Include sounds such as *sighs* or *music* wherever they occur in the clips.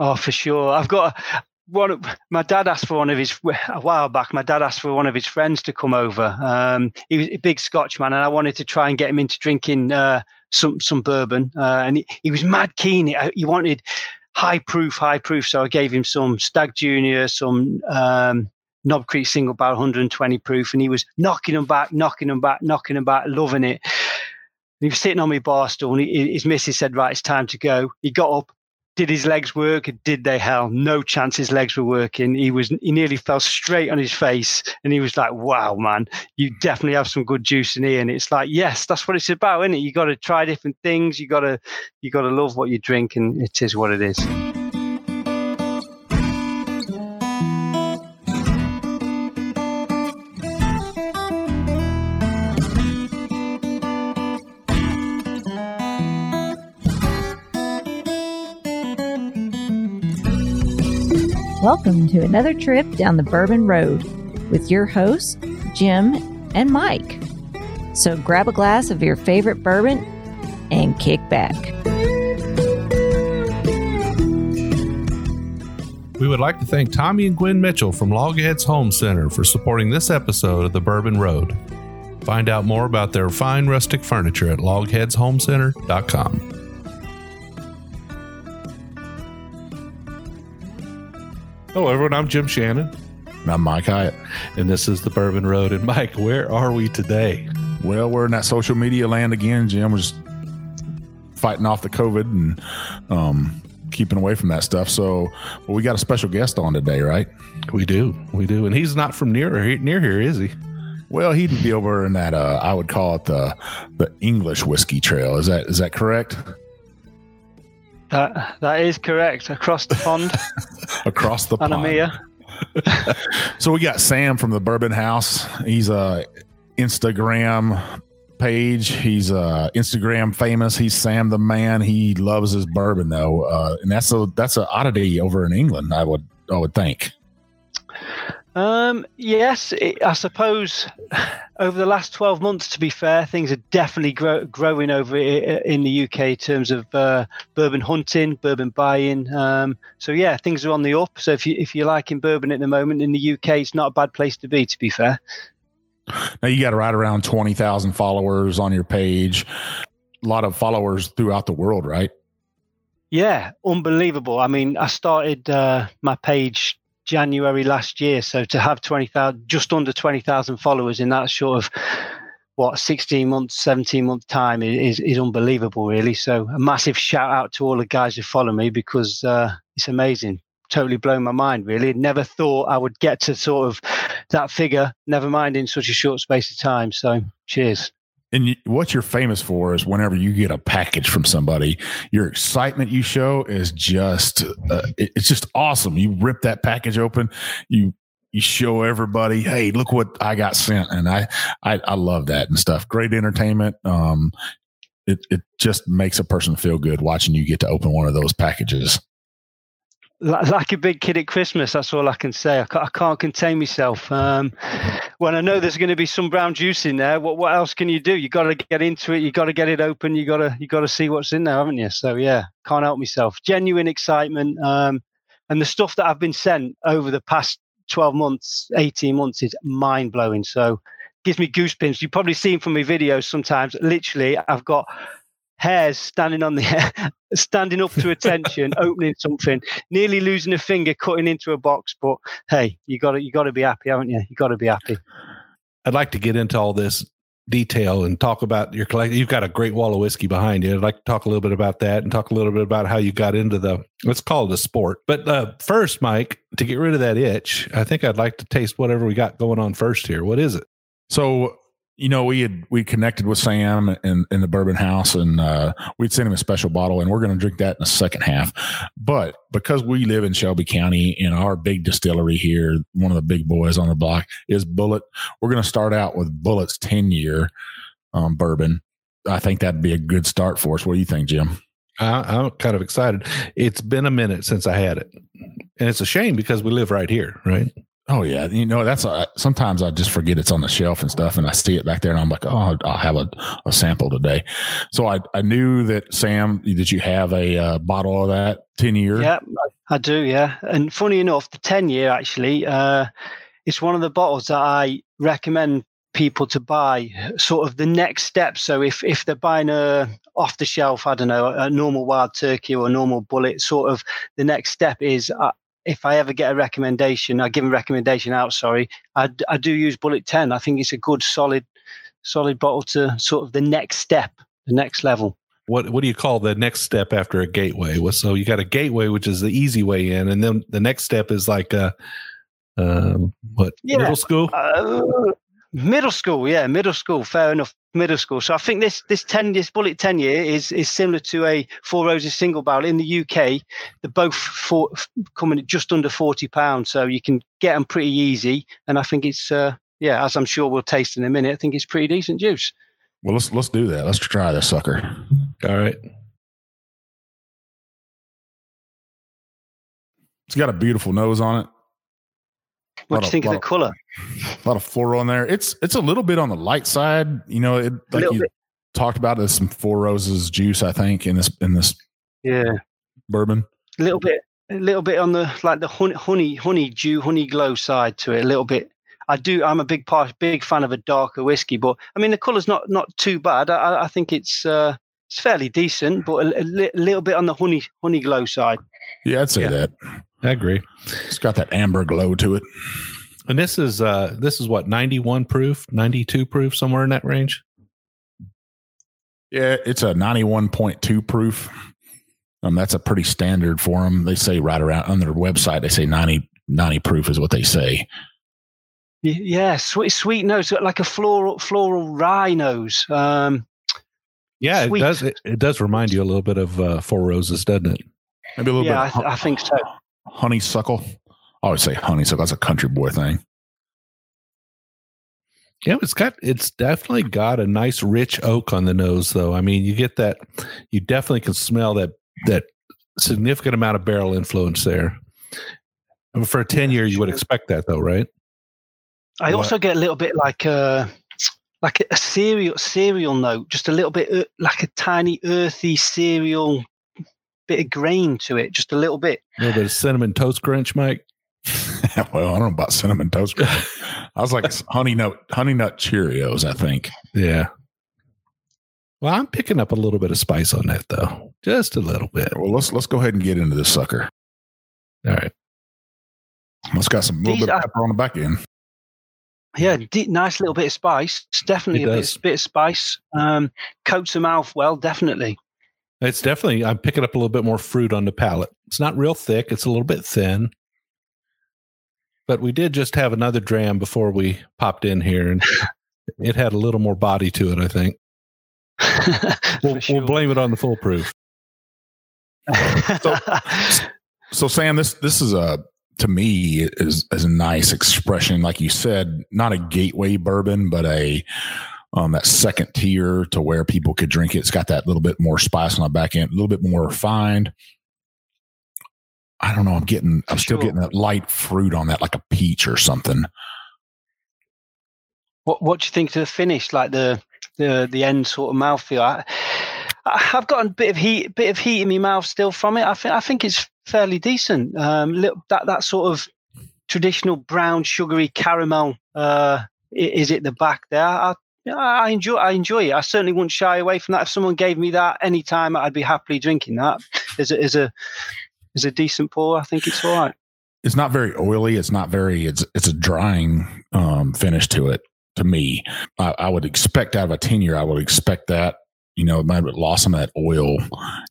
Oh, for sure. I've got one. My dad asked for one of his a while back. My dad asked for one of his friends to come over. Um, he was a big Scotchman, and I wanted to try and get him into drinking uh, some some bourbon. Uh, and he, he was mad keen. He wanted high proof, high proof. So I gave him some Stagg Junior, some um, Knob Creek single barrel 120 proof, and he was knocking them back, knocking them back, knocking them back, loving it. he was sitting on my bar stool, and he, his missus said, "Right, it's time to go." He got up, did his legs work? Did they? Hell, no chance. His legs were working. He was he nearly fell straight on his face, and he was like, "Wow, man, you definitely have some good juice in here." And it's like, yes, that's what it's about, isn't it? You got to try different things. You got to you got to love what you drink, and it is what it is. Welcome to another trip down the Bourbon Road with your hosts, Jim and Mike. So grab a glass of your favorite bourbon and kick back. We would like to thank Tommy and Gwen Mitchell from Logheads Home Center for supporting this episode of The Bourbon Road. Find out more about their fine rustic furniture at logheadshomecenter.com. Hello, everyone. I'm Jim Shannon. And I'm Mike Hyatt. And this is the Bourbon Road. And Mike, where are we today? Well, we're in that social media land again. Jim was fighting off the COVID and um, keeping away from that stuff. So, well, we got a special guest on today, right? We do. We do. And he's not from near near here, is he? Well, he'd be over in that. Uh, I would call it the the English whiskey trail. Is that is that correct? That that is correct. Across the pond. *laughs* Across the pond. *laughs* so we got Sam from the Bourbon House. He's a Instagram page. He's uh Instagram famous. He's Sam the man. He loves his bourbon though, uh, and that's a that's an oddity over in England. I would I would think. Um, yes, it, I suppose over the last 12 months, to be fair, things are definitely grow, growing over in the UK in terms of uh, bourbon hunting, bourbon buying. Um, so yeah, things are on the up. So if you if you're liking bourbon at the moment in the UK, it's not a bad place to be. To be fair. Now you got right around 20,000 followers on your page. A lot of followers throughout the world, right? Yeah, unbelievable. I mean, I started uh, my page January last year. So to have 20,000, just under 20,000 followers in that sort of what 16 months 17 month time is, is unbelievable really. So a massive shout out to all the guys who follow me because uh, it's amazing. Totally blown my mind really. Never thought i would get to sort of that figure never mind in such a short space of time. So cheers and what you're famous for is whenever you get a package from somebody, your excitement you show is just uh, it's just awesome. You rip that package open, you you show everybody, hey, look what I got sent, and I I, I love that and stuff. Great entertainment. Um, it it just makes a person feel good watching you get to open one of those packages like a big kid at Christmas. That's all I can say. I can't, I can't contain myself. Um, when I know there's going to be some brown juice in there, what what else can you do? You got to get into it. You got to get it open. You got to you got to see what's in there, haven't you? So yeah, can't help myself. Genuine excitement, um, and the stuff that I've been sent over the past twelve months, eighteen months is mind blowing. So gives me goosebumps. You've probably seen from my videos sometimes. Literally, I've got hairs standing on the *laughs* standing up to attention, *laughs* opening something, nearly losing a finger, cutting into a box. But hey, you got to you got to be happy, haven't you? You got to be happy. I'd like to get into all this detail and talk about your collection. You've got a great wall of whiskey behind you. I'd like to talk a little bit about that and talk a little bit about how you got into the let's call it a sport. But uh, first, Mike, to get rid of that itch, I think I'd like to taste whatever we got going on first here. What is it? So you know, we had we connected with Sam in, in the bourbon house and uh, we'd sent him a special bottle and we're going to drink that in the second half. But because we live in Shelby County and our big distillery here, one of the big boys on the block is Bulleit. We're going to start out with Bulleit's 10 year um, bourbon. I think that'd be a good start for us. What do you think, Jim? I, am kind of excited. It's been a minute since I had it. And it's a shame because we live right here, right? Oh yeah, you know that's uh, sometimes I just forget it's on the shelf and stuff, and I see it back there, and I'm like, oh, I'll, have a, a sample today. So I I knew that Sam, did you have a uh, bottle of that ten year? Yeah, I do. Yeah, and funny enough, the ten year actually, uh, it's one of the bottles that I recommend people to buy. Sort of the next step. So if if they're buying a off the shelf, I don't know, a normal wild turkey or a normal Bulleit, sort of the next step is. Uh, if I ever get a recommendation, I give a recommendation out. Sorry, I, I do use Bulleit Ten. I think it's a good, solid, solid bottle to sort of the next step, the next level. What what do you call the next step after a gateway? Well, so you got a gateway, which is the easy way in, and then the next step is like a um, what Yeah. middle school? Uh, middle school, yeah, middle school. Fair enough, middle school. So I think this this ten this Bulleit ten year is is similar to a Four Roses single barrel in the UK. They're both for, coming at just under forty pounds, so you can get them pretty easy. And I think it's uh, yeah, as I'm sure we'll taste in a minute. I think it's pretty decent juice. Well, let's let's do that. Let's try this sucker. All right. It's got a beautiful nose on it. What do you think of the of- colour? A *laughs* lot of floral in there. It's it's a little bit on the light side. You know, it, like you bit. talked about, there's some Four Roses juice, I think, in this in this Yeah, bourbon. a little bit, a little bit on the like the honey, honey, honey dew, honey glow side to it. A little bit. I do. I'm a big part, big fan of a darker whiskey, but I mean the colour's not not too bad. I- I, I think it's uh, it's fairly decent, but a, a li- little bit on the honey honey glow side. Yeah, I'd say Yeah. that. I agree. It's got that amber glow to it. And this is uh this is what 91 proof, 92 proof, somewhere in that range. Yeah, it's a 91.2 proof. Um, that's a pretty standard for them. They say right around on their website, they say 90, 90 proof is what they say. Yeah, sweet sweet nose, like a floral floral rye nose. Um, Yeah, Sweet. it does it, it does remind you a little bit of uh, Four Roses, doesn't it? Maybe a little yeah, I, bit. th- I think so. Honeysuckle. I always say honeysuckle. That's a country boy thing. Yeah, it's got it's definitely got a nice rich oak on the nose though. I mean, you get that you definitely can smell that that significant amount of barrel influence there. I mean, for a 10 year you would expect that though, right? I What? also get a little bit like a like a cereal cereal note, just a little bit uh, like a tiny earthy cereal bit of grain to it, just a little bit. A little bit of cinnamon toast crunch, Mike. *laughs* well, I don't know about cinnamon toast. Crunch. *laughs* I was like honey nut, honey nut Cheerios. I think. Yeah. Well, I'm picking up a little bit of spice on that though. Just a little bit. Well, let's let's go ahead and get into this sucker. All right. It's got some little These bit of are- pepper on the back end. Yeah, de- nice little bit of spice. It's definitely It a bit, bit of spice. Um, coats the mouth well, definitely. It's definitely I'm picking up a little bit more fruit on the palate. It's not real thick, it's a little bit thin. But we did just have another dram before we popped in here and *laughs* it had a little more body to it, I think. *laughs* We'll, sure. we'll blame it on the foolproof. *laughs* So Sam, this this is a to me is is a nice expression, like you said, not a gateway bourbon, but a um that second tier to where people could drink it. It's got that little bit more spice on the back end, a little bit more refined. I don't know. I'm getting. I'm still getting that light fruit on that, like a peach or something. What What do you think to the finish, like the the the end sort of mouthfeel? I, I've got a bit of heat, bit of heat in my mouth still from it. I think I think it's fairly decent. Um, little, that that sort of traditional brown sugary caramel uh, is it the back there. I, I enjoy I enjoy it. I certainly wouldn't shy away from that. If someone gave me that any time, I'd be happily drinking that. Is a is a is a decent pour, I think it's all right. It's not very oily. It's not very. It's it's a drying um, finish to it. To me, I, I would expect out of a ten year. I would expect that. You know, it might have lost some of that oil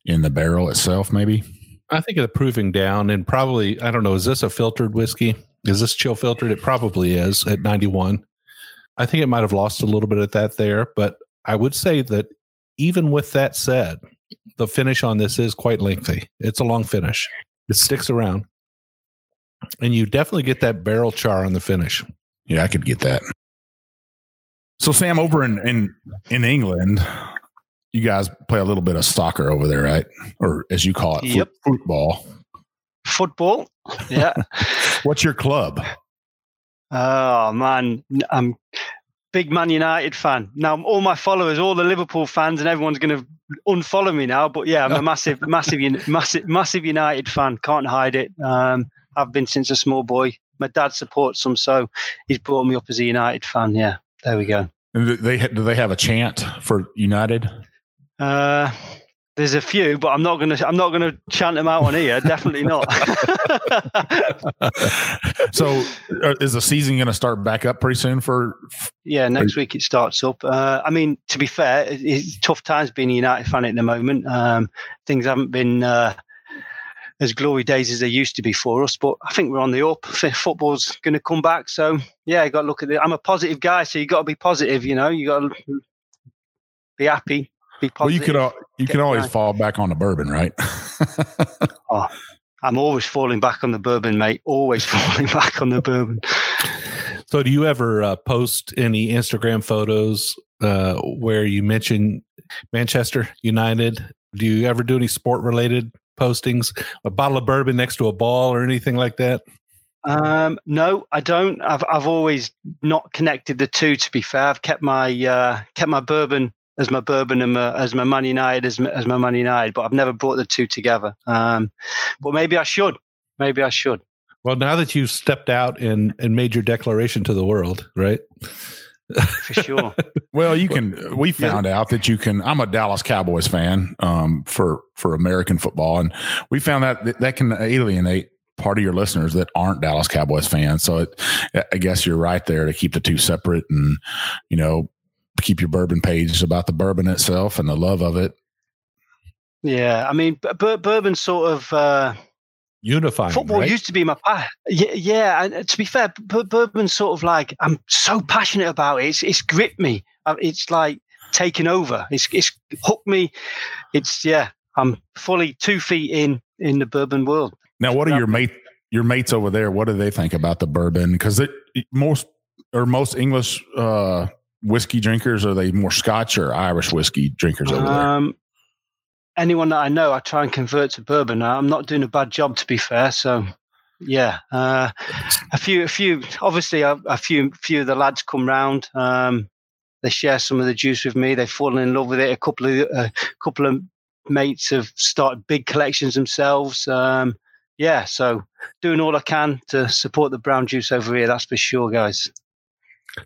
in the barrel itself. Maybe. I think of the proving down and probably I don't know, is this a filtered whiskey? Is this chill filtered? It probably is at 91. I think it might have lost a little bit of that there, but I would say that even with that said, the finish on this is quite lengthy. It's a long finish. It sticks around. And you definitely get that barrel char on the finish. Yeah, I could get that. So Sam, over in in in England, you guys play a little bit of soccer over there, right? Or as you call it, foot- Yep. football. Football, yeah. *laughs* What's your club? Oh man, I'm big Man United fan. Now all my followers, all the Liverpool fans, and everyone's going to unfollow me now. But yeah, I'm a massive, *laughs* massive, massive, massive United fan. Can't hide it. Um, I've been since a small boy. My dad supports them, so he's brought me up as a United fan. Yeah, there we go. And they do they have a chant for United? Uh, there's a few, but I'm not gonna I'm not gonna chant them out on here. Definitely not. *laughs* so, uh, is the season going to start back up pretty soon? For yeah, next week it starts up. Uh, I mean, to be fair, it's tough times being a United fan at the moment. Um, things haven't been uh, as glory days as they used to be for us, but I think we're on the up. Football's going to come back, so yeah, you got to look at it. I'm a positive guy, so you got to be positive. You know, you got to be happy. Well, you could you can always fall back on the bourbon, right? *laughs* oh, I'm always falling back on the bourbon, mate. Always *laughs* falling back on the bourbon. So, do you ever uh, post any Instagram photos uh, where you mention Manchester United? Do you ever do any sport related postings? A bottle of bourbon next to a ball or anything like that? Um, no, I don't. I've I've always not connected the two. To be fair, I've kept my uh, kept my bourbon as my bourbon and my, as my Man United as my, as my Man United, but I've never brought the two together. Um, but maybe I should. Maybe I should. Well, now that you've stepped out and, and made your declaration to the world, right? For sure. *laughs* well, you can. We found yeah. out that you can. I'm a Dallas Cowboys fan um, for for American football, and we found out that that can alienate part of your listeners that aren't Dallas Cowboys fans. So it, I guess you're right there to keep the two separate, and you know, keep your bourbon page about the bourbon itself and the love of it. Yeah, I mean, b- bourbon sort of uh, unifying. Football right? used to be my path. Yeah, yeah. And uh, to be fair, b- bourbon's sort of like I'm so passionate about it. It's it's gripped me. Uh, it's like taken over. It's it's hooked me. It's yeah. I'm fully two feet in in the bourbon world. Now, what are your mate your mates over there? What do they think about the bourbon? Because most or most English uh, whiskey drinkers? Are they more Scotch or Irish whiskey drinkers over um, there? Anyone that I know, I try and convert to bourbon. I'm not doing a bad job, to be fair. So, yeah, uh, a few, a few. Obviously, a, a, few, few of the lads come round. Um, they share some of the juice with me. They've fallen in love with it. A couple of, a couple of mates have started big collections themselves. Um, yeah, so doing all I can to support the brown juice over here. That's for sure, guys.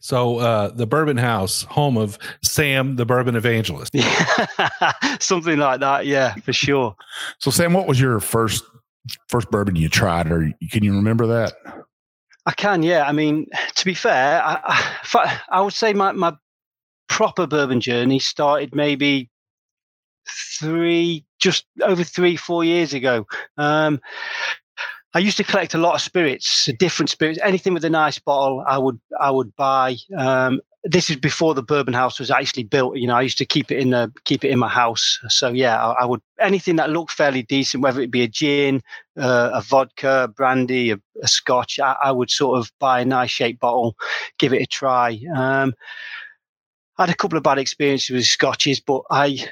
So uh, the Bourbon House, home of Sam, the Bourbon Evangelist. *laughs* Something like that, yeah, for sure. So Sam, what was your first first bourbon you tried, or can you remember that? I can, yeah. I mean, to be fair, I, I, I would say my, my proper bourbon journey started maybe three, just over three, four years ago. Um, I used to collect a lot of spirits, different spirits. Anything with a nice bottle, I would I would buy. Um, this is before the bourbon house was actually built. You know, I used to keep it in the keep it in my house. So yeah, I, I would anything that looked fairly decent, whether it be a gin, uh, a vodka, brandy, a, a scotch. I, I, would sort of buy a nice shaped bottle, give it a try. Um, I had a couple of bad experiences with scotches, but I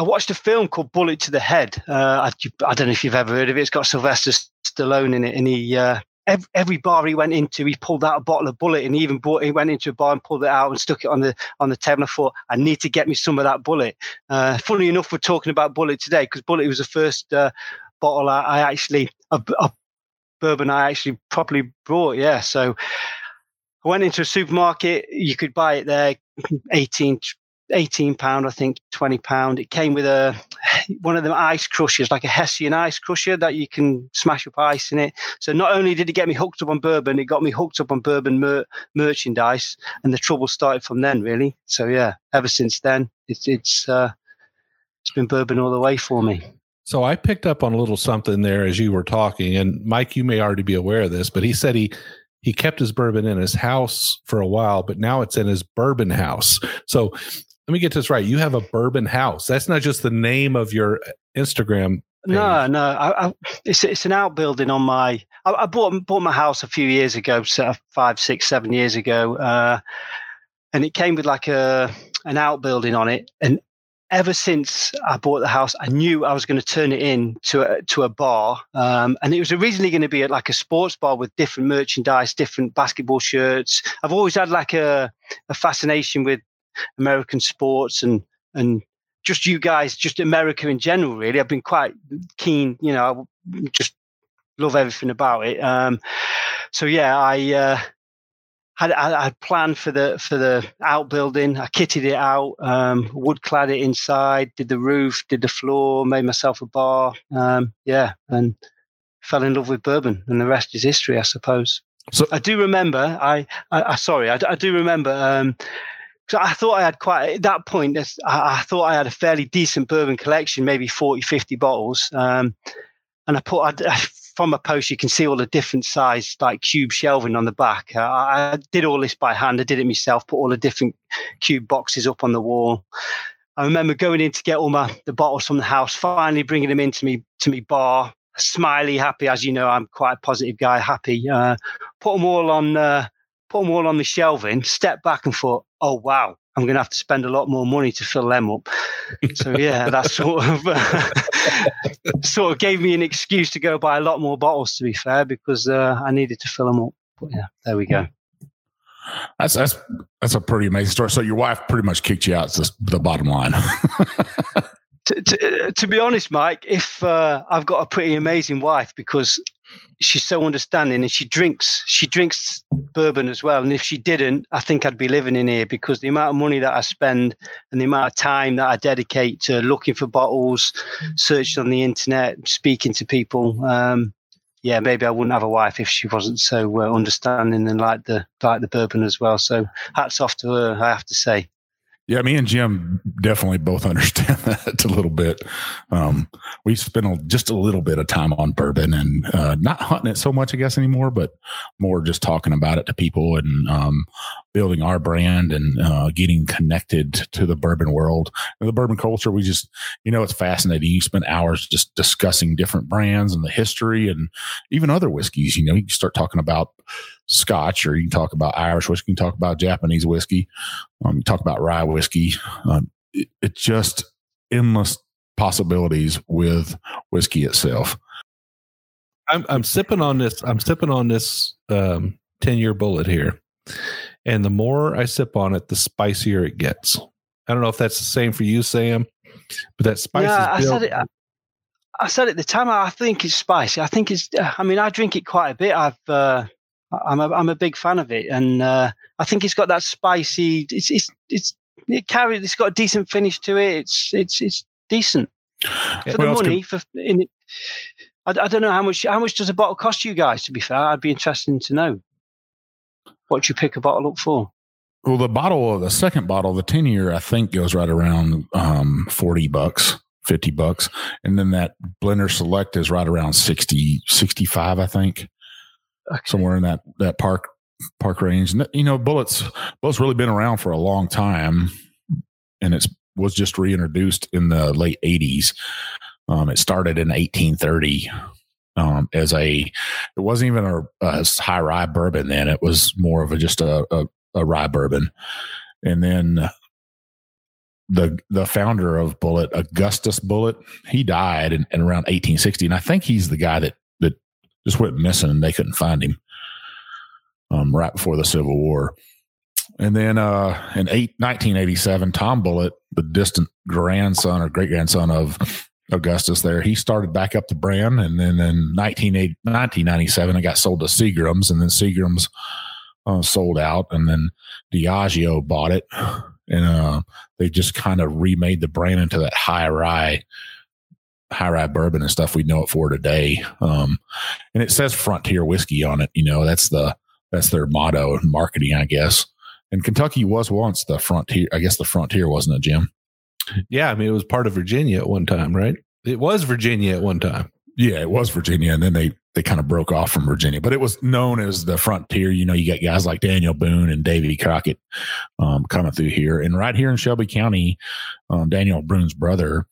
I watched a film called Bullet to the Head. Uh, I, I, don't know if you've ever heard of it. It's got Sylvester Stallone in it, and he uh, every, every, bar he went into, he pulled out a bottle of Bulleit, and he even bought. He went into a bar and pulled it out and stuck it on the on the table. I thought, I need to get me some of that Bulleit. Uh, funny enough, we're talking about Bulleit today because Bulleit was the first uh, bottle I, I actually a, a bourbon I actually properly brought. Yeah, so. I went into a supermarket. You could buy it there, 18, 18 pound, I think 20 pound. It came with a *sighs* one of them ice crushers, like a Hessian ice crusher that you can smash up ice in it. So not only did it get me hooked up on bourbon, it got me hooked up on bourbon mer- merchandise, and the trouble started from then, really. So yeah, ever since then, it's it's uh, it's been bourbon all the way for me. So I picked up on a little something there as you were talking, and Mike, you may already be aware of this, but he said he he kept his bourbon in his house for a while, but now it's in his bourbon house. So let me get this right. You have a bourbon house. That's not just the name of your Instagram. Page. No, no. I, I, it's it's an outbuilding on my. I, I, bought bought my house a few years ago, five, six, seven years ago, uh, and it came with like a an outbuilding on it, and ever since I bought the house, I knew I was going to turn it in to a, to a bar, um, and it was originally going to be like a sports bar with different merchandise, different basketball shirts. I've always had like a, a fascination with American sports and and just you guys, just America in general. Really, I've been quite keen. You know, I just love everything about it. Um, so yeah, I. Uh, had, I had planned for the for the outbuilding. I kitted it out, um, wood clad it inside, did the roof, did the floor, made myself a bar. Um, yeah, and fell in love with bourbon, and the rest is history, I suppose. So I do remember. I, I, I sorry, I, I, do remember. Um, so I thought I had quite at that point. I, thought I had a fairly decent bourbon collection, maybe 40, 50 bottles. Um, and I put I, *laughs* from a post, you can see all the different size, like cube shelving on the back. Uh, I did all this by hand. I did it myself. Put all the different cube boxes up on the wall. I remember going in to get all my the bottles from the house. Finally, bringing them into me to me bar. Smiley, happy as you know, I'm quite a positive guy. Happy. Uh, put them all on. Uh, put them all on the shelving. Step back and thought, oh wow, I'm going to have to spend a lot more money to fill them up. So *laughs* yeah, that sort of uh, *laughs* sort of gave me an excuse to go buy a lot more bottles. To be fair, because uh, I needed to fill them up. But yeah, there we go. That's that's that's a pretty amazing story. So your wife pretty much kicked you out. Is the bottom line. to, to, to, be honest, Mike, if uh, I've got a pretty amazing wife because she's so understanding and she drinks she drinks bourbon as well and if she didn't i think i'd be living in here because the amount of money that i spend and the amount of time that i dedicate to looking for bottles searching on the internet speaking to people um, yeah maybe i wouldn't have a wife if she wasn't so uh, understanding and like the like the bourbon as well. So hats off to her i have to say yeah, me and Jim definitely both *laughs* understand that a little bit. Um, we spent just a little bit of time on bourbon and uh, not hunting it so much, I guess, anymore, but more just talking about it to people and um, building our brand and uh, getting connected to the bourbon world and the bourbon culture. We just, you know, it's fascinating. You spend hours just discussing different brands and the history and even other whiskeys. You know, you start talking about Scotch, or you can talk about Irish whiskey, you can talk about Japanese whiskey, um, talk about rye whiskey. Um, it, it's just endless possibilities with whiskey itself. I'm, I'm sipping on this. I'm sipping on this um, 10 year Bulleit here. And the more I sip on it, the spicier it gets. I don't know if that's the same for you, Sam, but that spice yeah, I said it. I, I said at the time, I think it's spicy. I think it's, I mean, I drink it quite a bit. I've, uh, I'm a, I'm a big fan of it, and uh, I think it's got that spicy. It's it's it's it carries. It's got a decent finish to it. It's it's it's decent for the money. For in it, I, I don't know how much how much does a bottle cost you guys. To be fair, I'd be interested to know what you pick a bottle up for. Well, the bottle, the second bottle, the ten year, I think goes right around um, forty bucks. 50 bucks and then that Blenders Select is right around 60 65 i think okay. somewhere in that that park park range. And you know, bullets Bulleit's really been around for a long time, and it's was just reintroduced in the late '80s. Um, it started in 1830 um, as a. It wasn't even a, a, high rye bourbon then. It was more of a just a, a, a rye bourbon, and then the the founder of Bulleit, Augustus Bulleit, he died in, in, around 1860, and I think he's the guy that just went missing and they couldn't find him um, right before the Civil War. And then uh, in eight, 1987, Tom Bulleit, the distant grandson or great grandson of Augustus, there, he started back up the brand. And then in 1997, it got sold to Seagram's, and then Seagram's uh, sold out. And then Diageo bought it. And uh, they just kind of remade the brand into that high rye high rye bourbon and stuff we know it for today. Um, and it says frontier whiskey on it. You know, that's the that's their motto in marketing, I guess. And Kentucky was once the frontier. I guess the frontier wasn't it, Jim? Yeah, I mean it was part of Virginia at one time, right? It was Virginia at one time. Yeah, it was Virginia, and then they they kind of broke off from Virginia, but it was known as the frontier. You know, you got guys like Daniel Boone and Davy Crockett um, coming through here, and right here in Shelby County, um, Daniel Boone's brother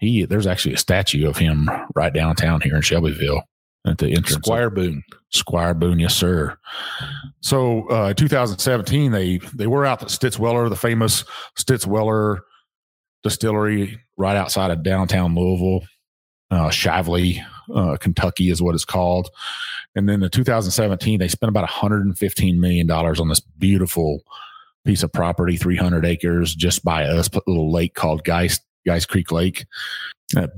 he there's actually a statue of him right downtown here in Shelbyville at the entrance. Squire Boone. Squire Boone, yes, sir. So uh 2017, they they were out the Stitz Weller, the famous Stitz Weller distillery right outside of downtown Louisville. Uh, Shively, uh, Kentucky is what it's called. And then in 2017, they spent about 115 million dollars on this beautiful piece of property, 300 acres, just by us, a little lake called Guist Guist Creek Lake.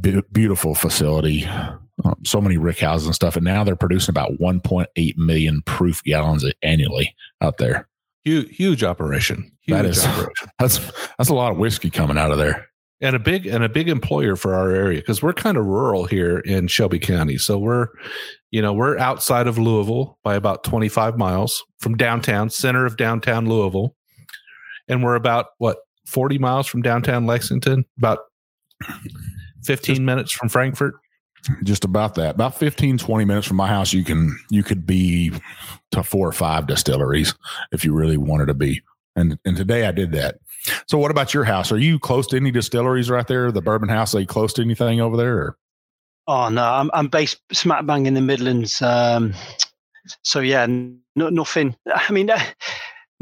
Be- beautiful facility, um, so many rick houses and stuff. And now they're producing about 1.8 million proof gallons annually out there. Huge, huge operation. Huge That is- *laughs* operation. That's that's a lot of whiskey coming out of there. and a big and a big employer for our area because we're kind of rural here in Shelby County. So we're, you know, we're outside of Louisville by about 25 miles from downtown, center of downtown Louisville, and we're about what 40 miles from downtown Lexington, about 15 minutes from Frankfort. Just about that. About 15, 20 minutes from my house, you can you could be to four or five distilleries if you really wanted to be. And and today I did that. So what about your house? Are you close to any distilleries right there? The bourbon house, are you close to anything over there? Or? Oh no, I'm I'm based smack bang in the Midlands. Um, so yeah, no, nothing. *laughs* I mean, uh,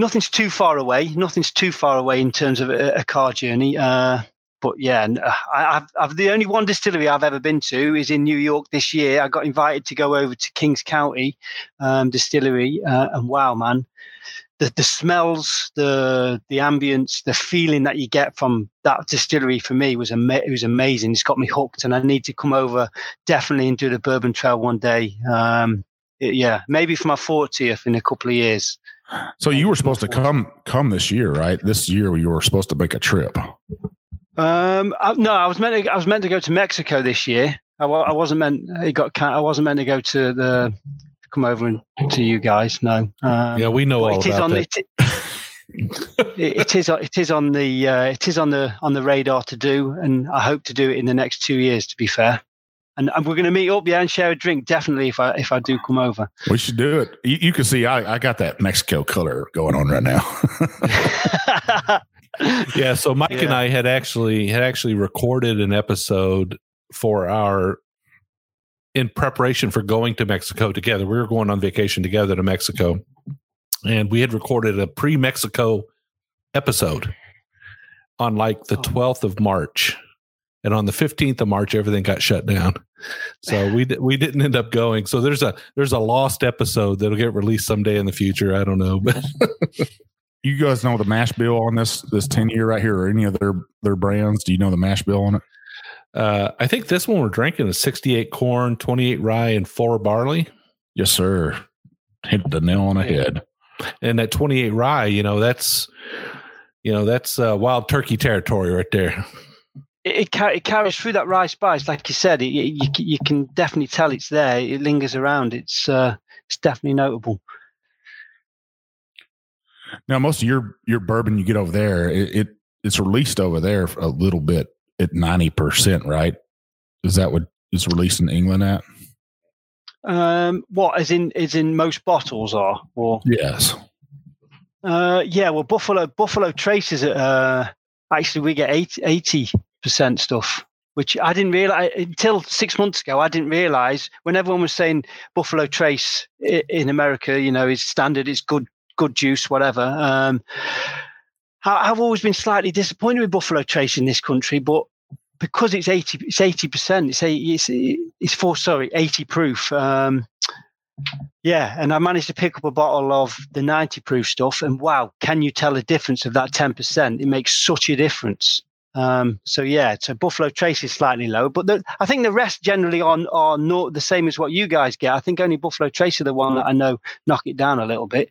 nothing's too far away. Nothing's too far away in terms of a, a car journey. Uh, but yeah, uh, I, I've, I've the only one distillery I've ever been to is in New York this year. I got invited to go over to Kings County um, Distillery, uh, and wow, man, the the smells, the the ambience, the feeling that you get from that distillery for me was ama- it was amazing. It's got me hooked, and I need to come over definitely and do the Bourbon Trail one day. Um, it- yeah, maybe for my fortieth in a couple of years. So you were supposed to come come this year, right? This year you were supposed to make a trip. Um, I, no, I was meant to, I was meant to go to Mexico this year. I, I wasn't meant. It got. I wasn't meant to go to the come over and to you guys. No. Um, yeah, we know all it is about on that. the, it, it, it is it is on the uh, it is on the on the radar to do, and I hope to do it in the next two years. To be fair, and, and we're going to meet up, yeah, and share a drink definitely if I if I do come over. We should do it. You, you can see I, I got that Mexico color going on right now. *laughs* yeah so mike and i had actually had actually recorded an episode for our in preparation for going to mexico together we were going on vacation together to mexico and we had recorded a pre-mexico episode on like the Oh. 12th of march and on the 15th of march everything got shut down so we di- we didn't end up going so there's a there's a lost episode that'll get released someday in the future i don't know but *laughs* you guys know the mash bill on this this 10 year right here or any of their their brands? Do you know the mash bill on it? Uh, I think this one we're drinking is 68 corn, 28 rye, and four barley. Yes, sir. Hit the nail on the head. And that 28 rye, you know, that's you know that's uh, wild turkey territory right there. It, it, it carries through that rye spice, like you said. It, you, you can definitely tell it's there. It lingers around. It's uh, it's definitely notable. Now, most of your your bourbon you get over there, it, it it's released over there a little bit at ninety percent, right? Is that what it's released in England at? Um, what as in as in most bottles are, or Yes. uh, yeah, well, Buffalo Buffalo Trace Traces. Uh, actually, we get 80 percent stuff, which I didn't realize until six months ago. I didn't realize when everyone was saying Buffalo Trace in America, you know, is standard, it's good, good juice, whatever. Um, I've always been slightly disappointed with Buffalo Trace in this country, but because it's eighty, it's eighty percent. It's it's it's for sorry, eighty proof. Um, yeah, and I managed to pick up a bottle of the 90 proof stuff, and wow, can you tell the difference of that 10%? It makes such a difference. Um, so yeah, so Buffalo Trace is slightly low, but the, I think the rest generally on are not the same as what you guys get. I think only Buffalo Trace are the one that I know knock it down a little bit.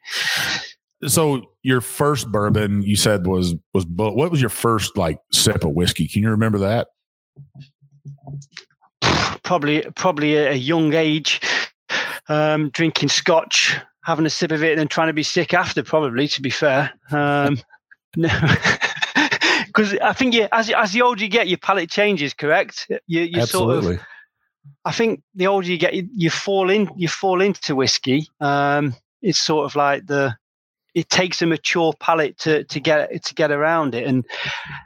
So your first bourbon you said was was what was your first like sip of whiskey? Can you remember that? Probably, probably at a young age, um, drinking scotch, having a sip of it, and then trying to be sick after. Probably, to be fair. Um, *laughs* no. Because I think you, as as the older you get, your palate changes. Correct? You you sort of Absolutely. I think the older you get, you, you fall in, you fall into whiskey. Um, it's sort of like the it takes a mature palate to to get to get around it. And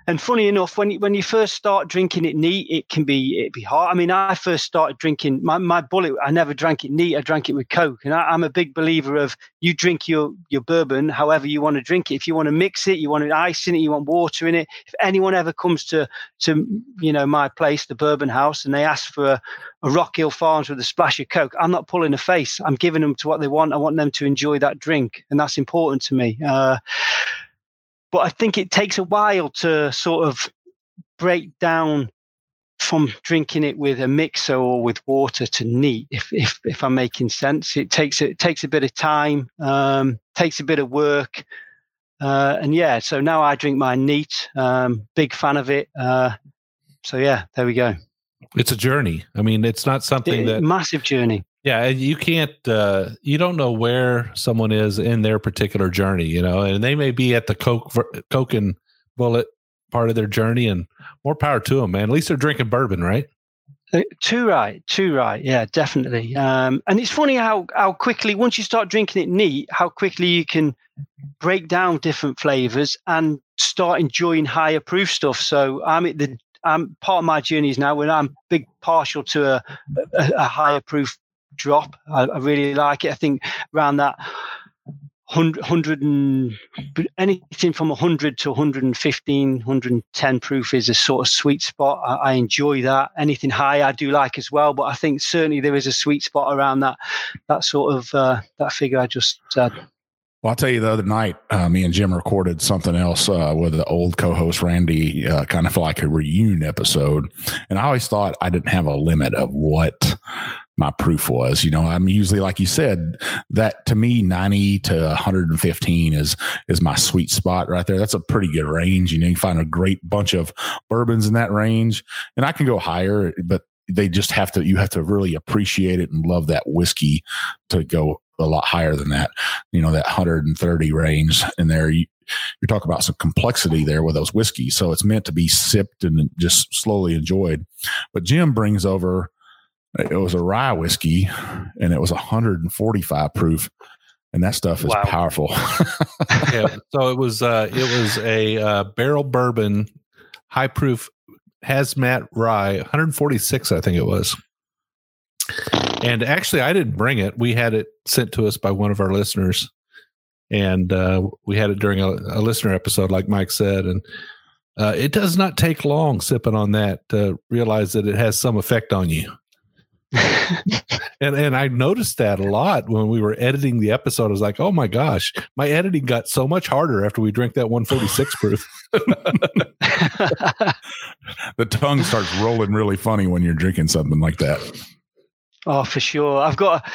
and funny enough, when you, when you first start drinking it neat, it can be it be hard. I mean, I first started drinking my my Bulleit. I never drank it neat. I drank it with Coke, and I, am a big believer of you drink your your bourbon however you want to drink it. If you want to mix it, you want ice in it, you want water in it. If anyone ever comes to to you know my place, the Bourbon House, and they ask for a, a Rock Hill Farms with a splash of Coke, I'm not pulling a face. I'm giving them to what they want. I want them to enjoy that drink, and that's important to me. Uh, but I think it takes a while to sort of break down from drinking it with a mixer or with water to neat. If if, if I'm making sense, it takes it takes a bit of time, um, takes a bit of work, uh, and yeah. So now I drink my neat. Um, big fan of it. Uh, so yeah, there we go. It's a journey. I mean, it's not something it, that massive journey. Yeah, you can't. Uh, you don't know where someone is in their particular journey, you know, and they may be at the coke, coke and Bulleit part of their journey, and more power to them, man. At least they're drinking bourbon, right? Uh, too right, too right. Yeah, definitely. Um, and it's funny how how quickly once you start drinking it neat, how quickly you can break down different flavors and start enjoying higher proof stuff. So I'm at the I'm part of my journey is now when I'm big partial to a, a, a higher proof drop. I, I, really like it. I think around that 100, 100 and anything from 100 to 115, 110 proof is a sort of sweet spot. I, I, enjoy that. Anything high, I do like as well. But I think certainly there is a sweet spot around that that sort of uh, that figure I just said. Well, I'll tell you the other night, uh, me and Jim recorded something else uh, with the old co-host Randy, uh, kind of like a reunion episode. And I always thought I didn't have a limit of what my proof was. You know, I'm usually like you said that to me 90 to 115 is is my sweet spot right there. That's a pretty good range. You know, you find a great bunch of bourbons in that range, and I can go higher, but they just have to you have to really appreciate it and love that whiskey to go a lot higher than that. You know, that 130 range in there. You, you're talking about some complexity there with those whiskeys. So it's meant to be sipped and just slowly enjoyed. But Jim brings over it was a rye whiskey and it was 145 proof and that stuff is wow. powerful. *laughs* Yeah, so it was uh it was a uh, barrel bourbon high proof hazmat rye 146 i think it was. And actually i didn't bring it. We had it sent to us by one of our listeners and uh, we had it during a, a listener episode like mike said and uh, it does not take long sipping on that to realize that it has some effect on you *laughs* and and I noticed that a lot when we were editing the episode. I was like, oh my gosh, my editing got so much harder after we drank that 146 *laughs* proof. *laughs* the tongue starts rolling really funny when you're drinking something like that. Oh, for sure. I've got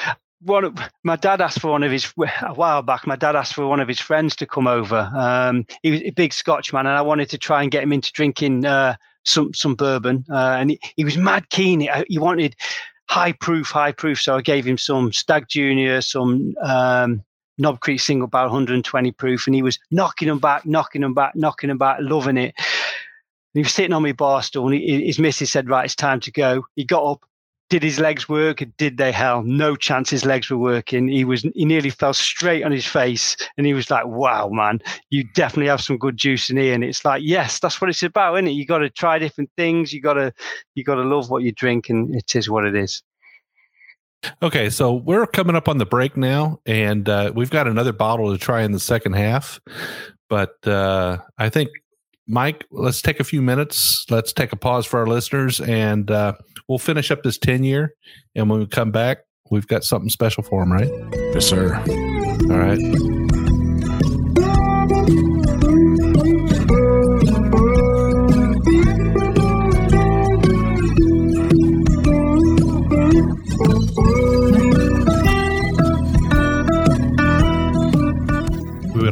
one. My dad asked for one of his a while back. My dad asked for one of his friends to come over. Um, he was a big Scotchman, and I wanted to try and get him into drinking uh, some some bourbon. Uh, and he, he was mad keen. He, he wanted high proof, high proof. So I gave him some Stagg Junior, some um, Knob Creek single barrel 120 proof, and he was knocking them back, knocking them back, knocking them back, loving it. he was sitting on my bar stool, and he, his missus said, "Right, it's time to go." He got up, did his legs work? Did they? Hell, no chance his legs were working. He was he nearly fell straight on his face, and he was like, "Wow, man, you definitely have some good juice in here." And it's like, yes, that's what it's about, isn't it? You got to try different things. You got to you got to love what you drink, and it is what it is. Okay, so we're coming up on the break now, and uh, we've got another bottle to try in the second half. But uh, I think Mike, let's take a few minutes. Let's take a pause for our listeners, and uh, we'll finish up this 10 year. And when we come back, we've got something special for them, right? Yes, sir. All right.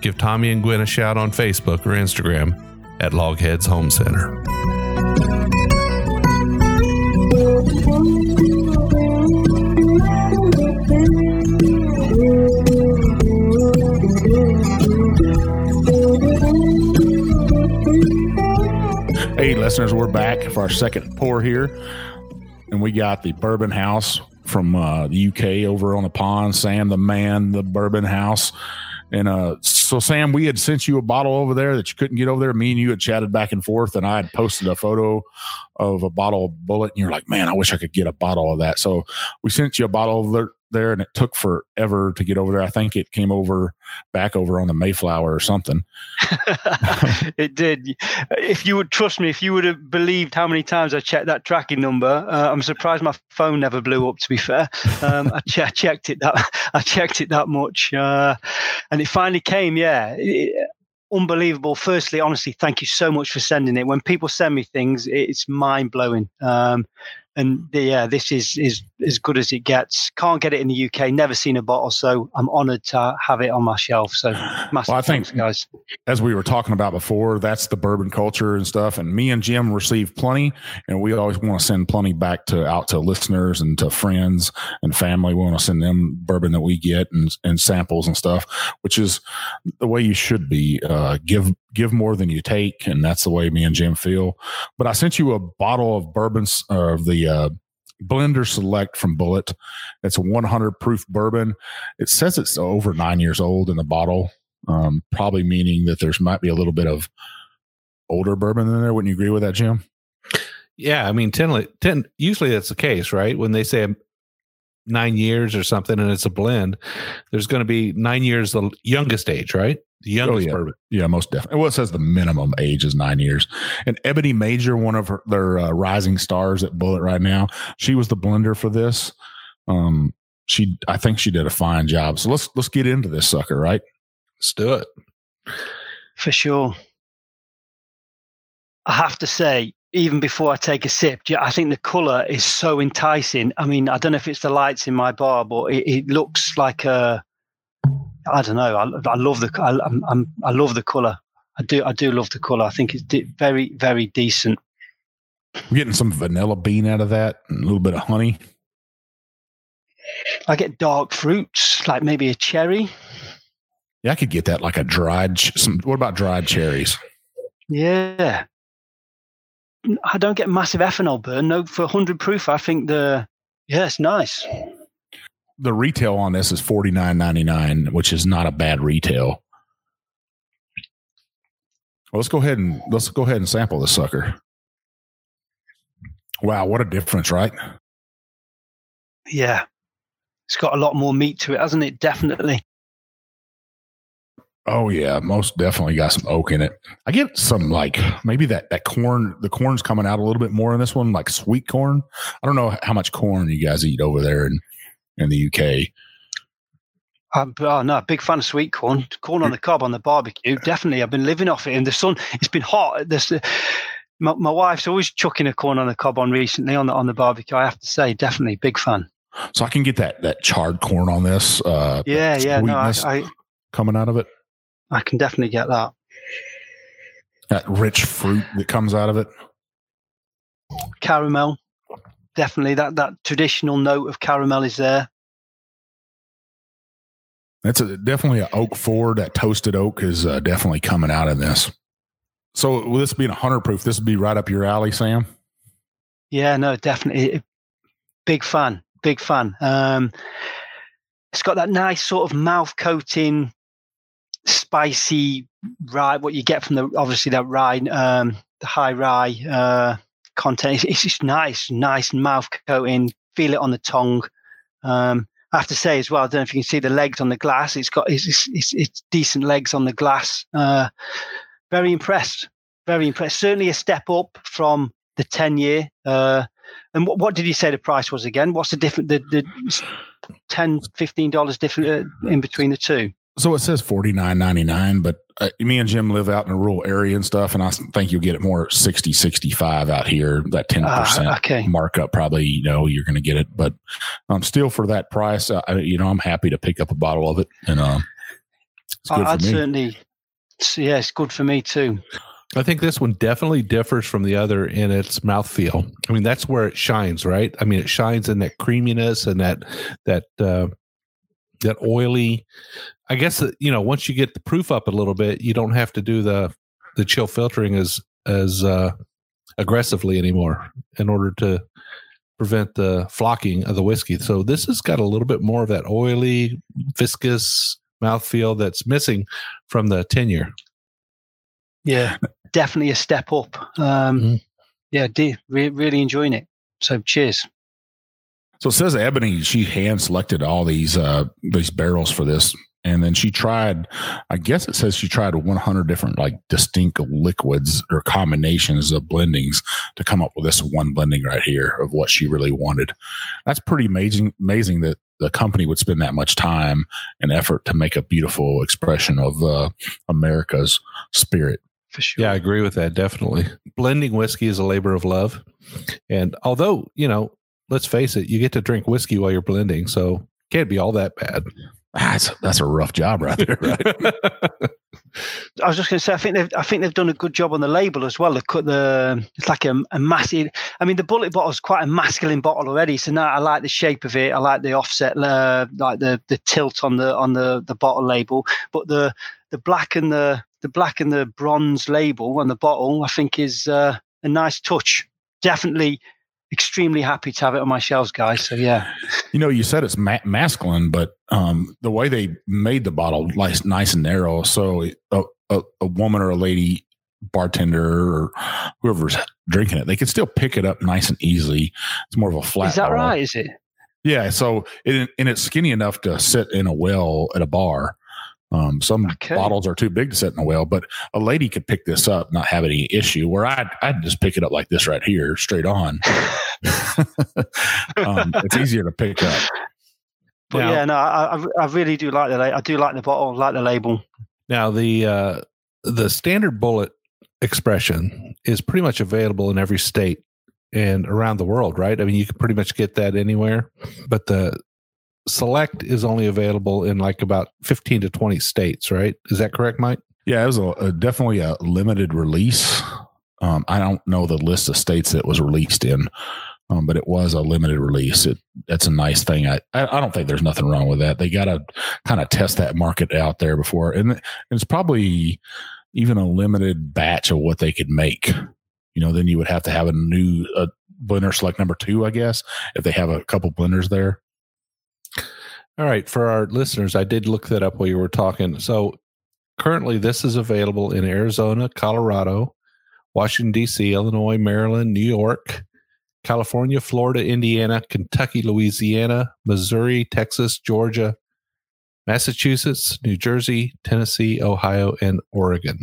give Tommy and Gwen a shout on Facebook or Instagram at Logheads Home Center. Hey, listeners, we're back for our second pour here. And we got the Bourbon House from uh, the UK over on the pond. Sam, the man, the Bourbon House. And uh, so, Sam, we had sent you a bottle over there that you couldn't get over there. Me and you had chatted back and forth, and I had posted a photo of a bottle of Bulleit, and you're like, "Man, I wish I could get a bottle of that." So we sent you a bottle of there and it took forever to get over there. I think it came over back over on the Mayflower or something. *laughs* it did. If you would trust me, if you would have believed how many times I checked that tracking number, uh, I'm surprised my phone never blew up. To be fair, um, I, ch- checked it that *laughs* I checked it that much, uh, and it finally came. Yeah. It, unbelievable. Firstly, honestly, thank you so much for sending it. When people send me things, it's mind blowing. Um, and yeah, this is is as good as it gets. Can't get it in the UK. Never seen a bottle, so I'm honoured to have it on my shelf. So, *sighs* massive well, I think, thanks, guys. As we were talking about before, that's the bourbon culture and stuff. And me and Jim receive plenty, and we always want to send plenty back to out to listeners and to friends and family. We want to send them bourbon that we get and and samples and stuff, which is the way you should be. Uh, give give more than you take, and that's the way me and Jim feel. But I sent you a bottle of bourbons uh, of the uh, Blender Select from Bulleit. It's a 100 proof bourbon. It says it's over nine years old in the bottle, um, probably meaning that there's might be a little bit of older bourbon in there. Wouldn't you agree with that, Jim? Yeah, I mean, 10, 10 usually that's the case, right? When they say nine years or something and it's a blend, there's going to be nine years the youngest age, right? The youngest oh, yeah. bourbon. Yeah, most definitely. Well, it says the minimum age is nine years. And Eboni Major, one of her, their uh, rising stars at Bulleit right now, she was the blender for this. Um, she, I think she did a fine job. So let's let's get into this sucker, right? Let's do it. For sure. I have to say, even before I take a sip, I think the color is so enticing. I mean, I don't know if it's the lights in my bar, but it, it looks like a I don't know. I, I love the I, I'm, i love the color. I do I do love the color. I think it's very very decent. We're getting some vanilla bean out of that, and a little bit of honey. I get dark fruits, like maybe a cherry. Yeah, I could get that like a dried. Some. What about dried cherries? Yeah, I don't get massive ethanol burn. No, for 100 proof, I think the yeah, it's nice the retail on this is forty nine ninety nine, which is not a bad retail. Well, let's go ahead and let's go ahead and sample this sucker. Wow, what a difference, right? Yeah. It's got a lot more meat to it, hasn't it? Definitely. Oh yeah, most definitely got some oak in it. I get some like maybe that that corn. The corn's coming out a little bit more in this one, like sweet corn. I don't know how much corn you guys eat over there in in the UK. I'm oh, no, big fan of sweet corn. Corn on the cob on the barbecue. Definitely, I've been living off it in the sun. It's been hot. This, my, my wife's always chucking a corn on the cob on recently on the on the barbecue. I have to say, definitely big fan. So I can get that that charred corn on this. Uh, yeah, yeah, no, I, I, coming out of it. I can definitely get that. That rich fruit that comes out of it. Caramel, definitely that that traditional note of caramel is there. That's a, definitely an oak forward. That toasted oak is uh, definitely coming out in this. So, with this being a hunter proof, this would be right up your alley, Sam. Yeah, no, definitely. Big fan, big fan. Um, it's got that nice sort of mouth coating, spicy rye. What you get from the obviously that rye, um, the high rye uh, content. It's, just nice, nice mouth coating. Feel it on the tongue. Um, I have to say as well, I don't know if you can see the legs on the glass. It's got it's it's, it's decent legs on the glass. Uh, very impressed. Very impressed. Certainly a step up from the ten year. Uh, and what, what did you say the price was again? What's the different the, the 10 15 dollars different uh, in between the two? So it says forty nine ninety nine, but uh, me and Jim live out in a rural area and stuff, and I think you'll get it more 60, 65 out here. That ten percent Ah, okay. markup, probably you know you're going to get it, but um, still for that price, uh, I, you know I'm happy to pick up a bottle of it, and um, it's good I- I'd for me. certainly. Yeah, it's good for me too. I think this one definitely differs from the other in its mouthfeel. I mean, that's where it shines, right? I mean, it shines in that creaminess and that that uh, that oily. I guess that you know once you get the proof up a little bit, you don't have to do the the chill filtering as as uh, aggressively anymore in order to prevent the flocking of the whiskey. So this has got a little bit more of that oily, viscous mouthfeel that's missing from the ten year. Yeah, definitely a step up. Um, Mhm. Yeah, de- re- really enjoying it. So cheers. So it says Eboni she hand selected all these uh these barrels for this, and then she tried. I guess it says she tried 100 different like distinct liquids or combinations of blendings to come up with this one blending right here of what she really wanted. That's pretty amazing. Amazing that the company would spend that much time and effort to make a beautiful expression of uh, America's spirit. For sure. Yeah, I agree with that. Definitely. Blending whiskey is a labor of love. And although, you know, let's face it, you get to drink whiskey while you're blending. So can't be all that bad. That's that's a rough job right there. Right? *laughs* I was just going to say, I think they've, I think they've done a good job on the label as well. They cut the, it's like a, a massive. I mean, the Bulleit bottle is quite a masculine bottle already. So now I like the shape of it. I like the offset, uh, like the the tilt on the on the the bottle label. But the the black and the the black and the bronze label on the bottle, I think, is uh, a nice touch. Definitely, extremely happy to have it on my shelves, guys. So yeah, You know, you said it's ma- masculine, but um, the way they made the bottle nice, nice and narrow, so a, a, a woman or a lady bartender or whoever's drinking it, they can still pick it up nice and easily. It's more of a flat. is that bottle. right? Is it? Yeah. So it, and it's skinny enough to sit in a well at a bar. Um, some Okay. bottles are too big to sit in a well, but a lady could pick this up, not have any issue. Where I'd, I'd just pick it up like this right here, straight on. *laughs* *laughs* um, it's easier to pick up. But Now- yeah, no, I, I I really do like the la- I do like the bottle, like the label. Now the uh, the standard Bulleit expression is pretty much available in every state and around the world, right? I mean, you can pretty much get that anywhere, but the select is only available in like about 15 to 20 states, right? Is that correct, Mike? Yeah, it was a, a definitely a limited release. Um, I don't know the list of states that was released in, um, but it was a limited release. It that's a nice thing. I I, I don't think there's nothing wrong with that. They got to kind of test that market out there before, and, it's probably even a limited batch of what they could make. You know, then you would have to have a new uh, blender select number two, I guess, if they have a couple blenders there. All right, for our listeners, I did look that up while you were talking. So currently, this is available in Arizona, Colorado, Washington, D.C., Illinois, Maryland, New York, California, Florida, Indiana, Kentucky, Louisiana, Missouri, Texas, Georgia, Massachusetts, New Jersey, Tennessee, Ohio, and Oregon.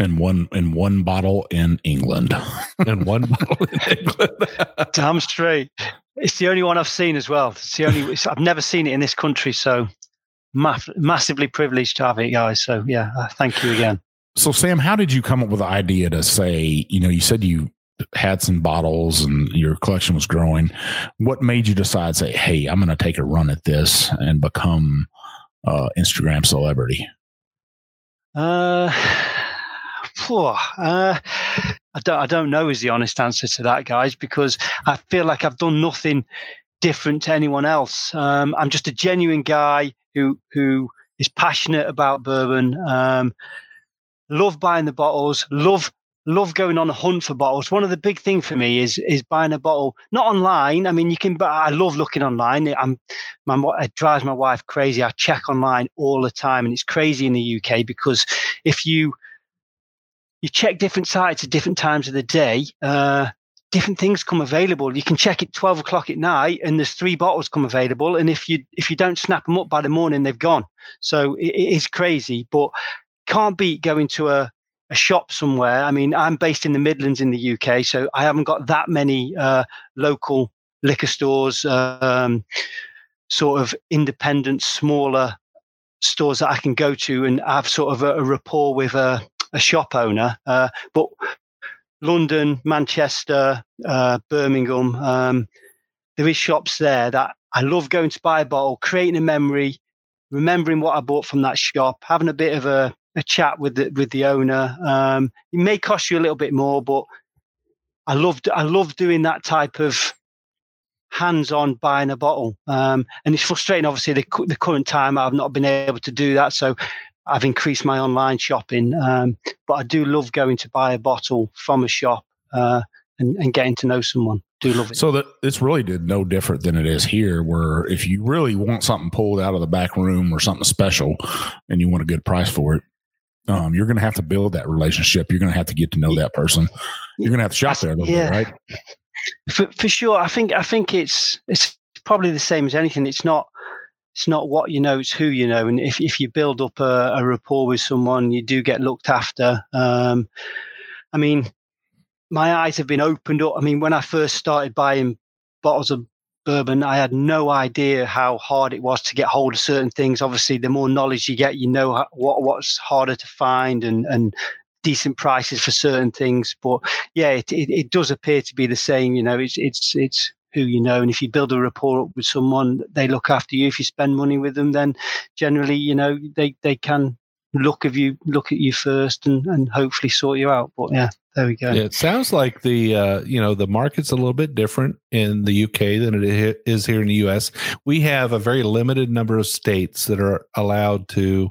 And one in one bottle in England. And one bottle in England. *laughs* Damn *laughs* straight. It's the only one I've seen as well. It's the only. It's, I've never seen it in this country, so maff- massively privileged to have it, guys. So yeah, uh, thank you again. So, Sam, how did you come up with the idea to say, you know, you said you had some bottles and your collection was growing. What made you decide, say, hey, I'm going to take a run at this and become uh, Instagram celebrity? Uh, phew, uh, I don't. I don't know is the honest answer to that, guys, because I feel like I've done nothing different to anyone else. Um, I'm just a genuine guy who who is passionate about bourbon. Um, love buying the bottles. Love love going on a hunt for bottles. One of the big thing for me is is buying a bottle not online. I mean, you can. But I love looking online. I'm my it drives my wife crazy. I check online all the time, and it's crazy in the UK because if you you check different sites at different times of the day, uh, different things come available. You can check it 12 o'clock at night and there's three bottles come available. And if you if you don't snap them up by the morning, they've gone. So it, it is crazy, but can't beat going to a, a shop somewhere. I mean, I'm based in the Midlands in the UK, so I haven't got that many uh, local liquor stores, um, sort of independent, smaller stores that I can go to and have sort of a, a rapport with a, a shop owner. Uh, but London, Manchester, uh, Birmingham. Um, there is shops there that I love going to buy a bottle, creating a memory, remembering what I bought from that shop, having a bit of a, a chat with the with the owner. Um, it may cost you a little bit more, but I loved I love doing that type of hands-on buying a bottle. Um, and it's frustrating, obviously, the, the current time I've not been able to do that. So I've increased my online shopping, um, but I do love going to buy a bottle from a shop uh, and, and, getting to know someone. Do love it. So that it's really did no different than it is here. Where if you really want something pulled out of the back room or something special, and you want a good price for it, um, you're going to have to build that relationship. You're going to have to get to know that person. You're going to have to shop there a little yeah. bit, right? For, for sure. I think I think it's it's probably the same as anything. It's not it's not what you know, it's who you know. And if, if you build up a, a rapport with someone, you do get looked after. Um, I mean, my eyes have been opened up. I mean, when I first started buying bottles of bourbon, I had no idea how hard it was to get hold of certain things. Obviously, the more knowledge you get, you know what what's harder to find and and decent prices for certain things. But yeah, it, it, it does appear to be the same. You know, it's it's it's who you know. And if you build a rapport with someone, they look after you. If you spend money with them, then generally, you know, they, they can look of you, look at you first, and, and hopefully sort you out. But yeah, there we go. Yeah, it sounds like the uh, you know the market's a little bit different in the UK than it is here in the US. We have a very limited number of states that are allowed to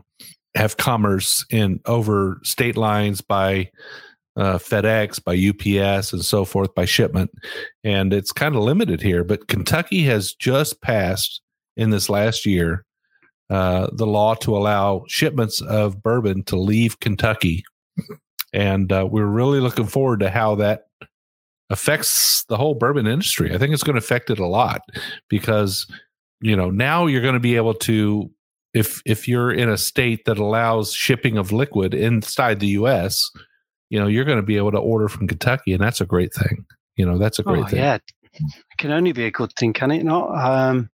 have commerce in over state lines by uh, FedEx, by UPS, and so forth by shipment. And it's kind of limited here. But Kentucky has just passed in this last year uh, the law to allow shipments of bourbon to leave Kentucky. And uh, we're really looking forward to how that affects the whole bourbon industry. I think it's going to affect it a lot because, you know, now you're going to be able to if if you're in a state that allows shipping of liquid inside the US, you know, you're going to be able to order from Kentucky, and that's a great thing. You know, that's a great oh, thing. Yeah, it can only be a good thing, can it not? Um,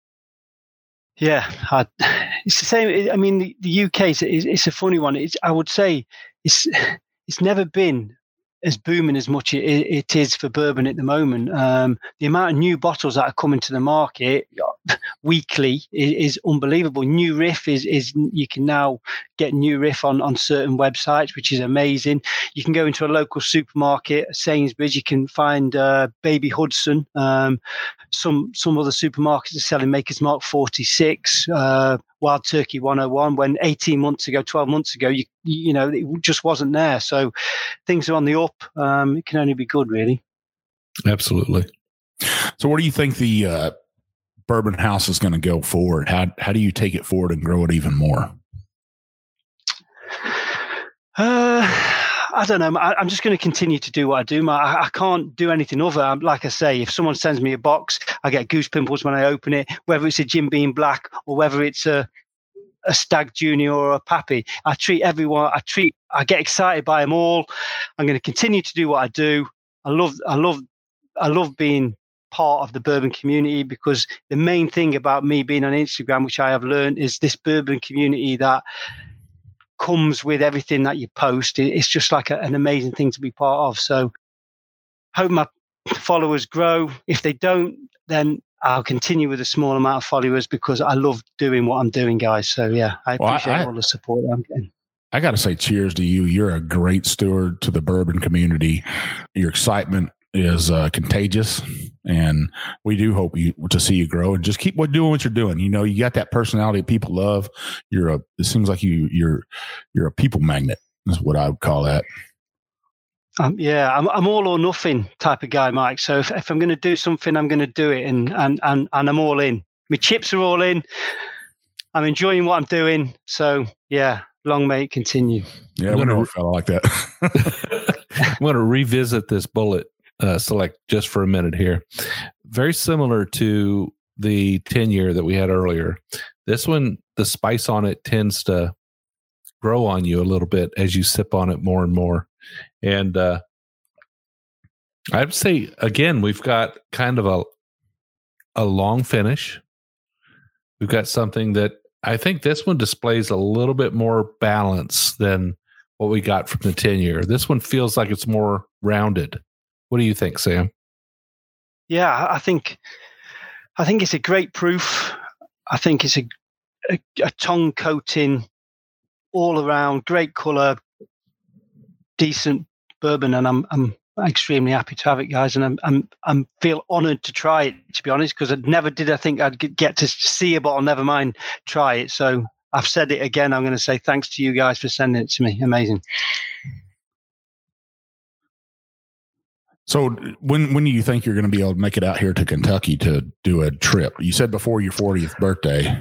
yeah, I, *sighs* it's the same. I mean, the, the UK is it's a funny one. It's, I would say it's *sighs* it's never been as booming as much it, it is for bourbon at the moment. Um, the amount of new bottles that are coming to the market *laughs* weekly is, is, unbelievable. New Riff is is you can now get New Riff on on certain websites, which is amazing. You can go into a local supermarket, Sainsbury's. You can find uh, Baby Hudson. Um, some some other supermarkets are selling Maker's Mark 46. Uh, Wild Turkey 101 when 18 months ago, 12 months ago, you you know it just wasn't there. So things are on the up. Um, it can only be good, really. Absolutely. So, where do you think the uh, Bourbon House is going to go forward? How how do you take it forward and grow it even more? Uh, I don't know. I, am just going to continue to do what I do. I, I can't do anything other. Um, like I say, if someone sends me a box, I get goose pimples when I open it. Whether it's a Jim Beam Black or whether it's a a Stagg Junior or a Pappy, I treat everyone. I treat. I get excited by them all. I'm going to continue to do what I do. I love. I love. I love being part of the bourbon community because the main thing about me being on Instagram, which I have learned, is this bourbon community that comes with everything that you post. It's just like a, an amazing thing to be part of. So, hope my followers grow. If they don't, then I'll continue with a small amount of followers because I love doing what I'm doing, guys. So yeah, I appreciate well, I, all the support I'm getting. I got to say, cheers to you. You're a great steward to the bourbon community. Your excitement is uh, contagious, and we do hope you to see you grow and just keep what doing what you're doing. You know, you got that personality people love. You're a. It seems like you you're you're a people magnet. Is what I would call that. Um, yeah, I'm I'm all or nothing type of guy, Mike. So if, if I'm going to do something, I'm going to do it, and and and and I'm all in. My chips are all in. I'm enjoying what I'm doing. So yeah, long may it continue. Yeah, we know a fella like that. *laughs* *laughs* I'm going to revisit this Bulleit uh, select just for a minute here. Very similar to the 10 year that we had earlier. This one, the spice on it tends to grow on you a little bit as you sip on it more and more. And uh, I'd say again, we've got kind of a a long finish. We've got something that I think this one displays a little bit more balance than what we got from the 10 year. This one feels like it's more rounded. What do you think, Sam? Yeah, I think I think it's a great proof. I think it's a a, a tongue coating all around, great color, decent bourbon, and I'm I'm extremely happy to have it, guys, and I'm I'm I'm feel honoured to try it. To be honest, because I never did. I think I'd get to see a bottle. Never mind try it. So I've said it again. I'm going to say thanks to you guys for sending it to me. Amazing. So when when do you think you're going to be able to make it out here to Kentucky to do a trip? You said before your 40th birthday.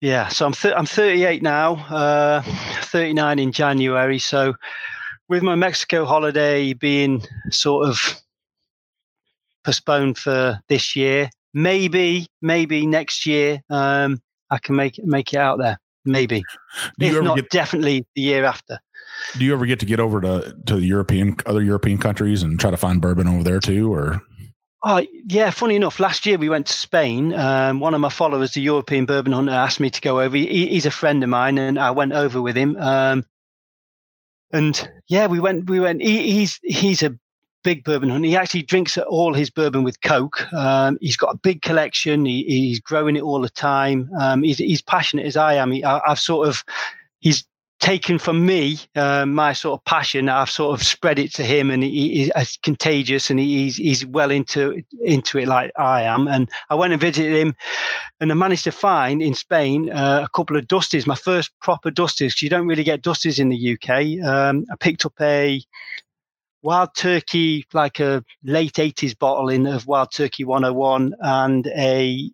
Yeah, so I'm th- I'm 38 now, uh, 39 in January. So with my Mexico holiday being sort of postponed for this year, maybe maybe next year um, I can make it make it out there. Maybe, if not, get, definitely the year after. Do you ever get to get over to to the European other European countries and try to find bourbon over there too, or? Oh yeah, funny enough, last year we went to Spain. Um, one of my followers, the European Bourbon Hunter, asked me to go over. He, he's a friend of mine, and I went over with him. Um, and yeah, we went. We went. He, he's he's a big bourbon hunter. He actually drinks all his bourbon with Coke. Um, he's got a big collection. He, he's growing it all the time. Um, he's he's passionate as I am. He, I, have sort of he's taken from me uh, my sort of passion. I've sort of spread it to him, and he, he's contagious, and he's he's well into into it like I am. And I went and visited him, and I managed to find in Spain uh, a couple of dusties, my first proper dusties. You don't really get dusties in the UK. Um, I picked up a Wild Turkey, like a late 80s bottle in of Wild Turkey 101, and a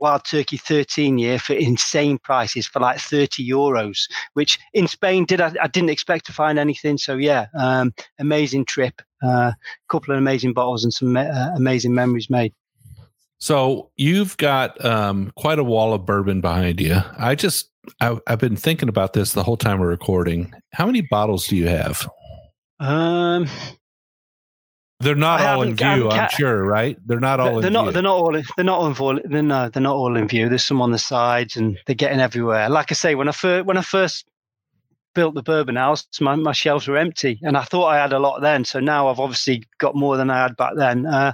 Wild Turkey 13 year for insane prices for like 30 euros, which in Spain did I, I didn't expect to find anything. So yeah, um, amazing trip, a uh, couple of amazing bottles and some uh, amazing memories made. So you've got um, quite a wall of bourbon behind you. I just I, I've been thinking about this the whole time we're recording. How many bottles do you have? Um, they're not I all in view, I'm sure, right? They're not all. They're, not. View. They're not all. They're not all. They're no. They're not all in view. There's some on the sides, and they're getting everywhere. Like I say, when I first when I first built the bourbon house, my, my shelves were empty, and I thought I had a lot then. So now I've obviously got more than I had back then. Uh,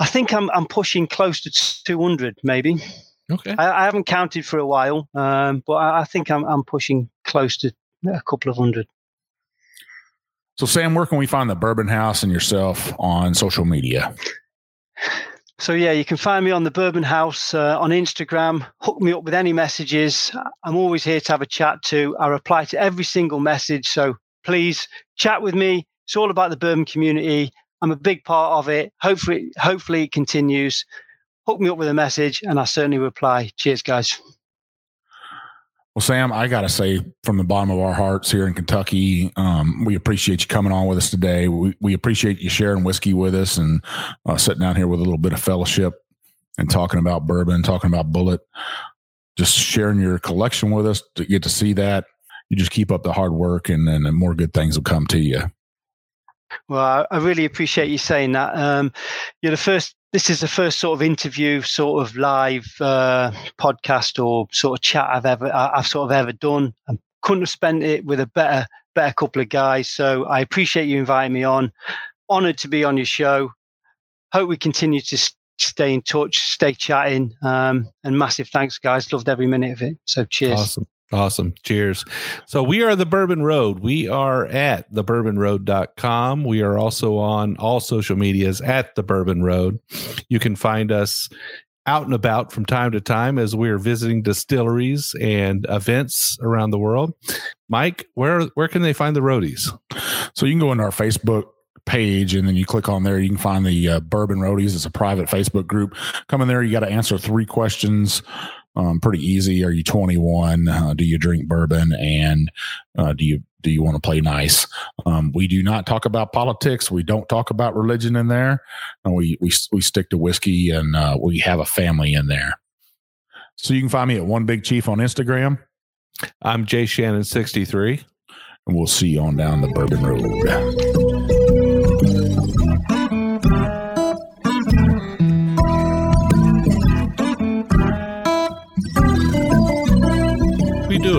I think I'm I'm pushing close to 200, maybe. Okay. I, I haven't counted for a while, um, but I, I think I'm I'm pushing close to a couple of hundred. So, Sam, where can we find the Bourbon House and yourself on social media? So yeah, you can find me on the Bourbon House uh, on Instagram. Hook me up with any messages. I'm always here to have a chat to. I reply to every single message. So please chat with me. It's all about the bourbon community. I'm a big part of it. Hopefully, hopefully it continues. Hook me up with a message, and I certainly reply. Cheers, guys. Well, Sam, I got to say from the bottom of our hearts here in Kentucky, um, we appreciate you coming on with us today. We, we appreciate you sharing whiskey with us and uh, sitting down here with a little bit of fellowship and talking about bourbon, talking about Bulleit, just sharing your collection with us to get to see that. You just keep up the hard work and then more good things will come to you. Well, I really appreciate you saying that. Um, you're the first this is the first sort of interview, sort of live uh, podcast or sort of chat I've ever I've sort of ever done. I couldn't have spent it with a better better couple of guys. So I appreciate you inviting me on. Honored to be on your show. Hope we continue to stay in touch, stay chatting, um, and massive thanks, guys. Loved every minute of it. So cheers. Awesome. Awesome. Cheers. So we are the Bourbon Road. We are at thebourbonroad.com. We are also on all social medias at the Bourbon Road. You can find us out and about from time to time as we're visiting distilleries and events around the world. Mike, where where can they find the roadies? So you can go into our Facebook page and then you click on there you can find the uh, bourbon roadies it's a private facebook group come in there you got to answer three questions Um, pretty easy. Are you 21? Uh, do you drink bourbon? And uh, do you do you want to play nice? Um, we do not talk about politics. We don't talk about religion in there. Uh, we we we stick to whiskey, and uh, we have a family in there. So you can find me at One Big Chief on Instagram. I'm Jay Shannon 63. And we'll see you on down the Bourbon Road.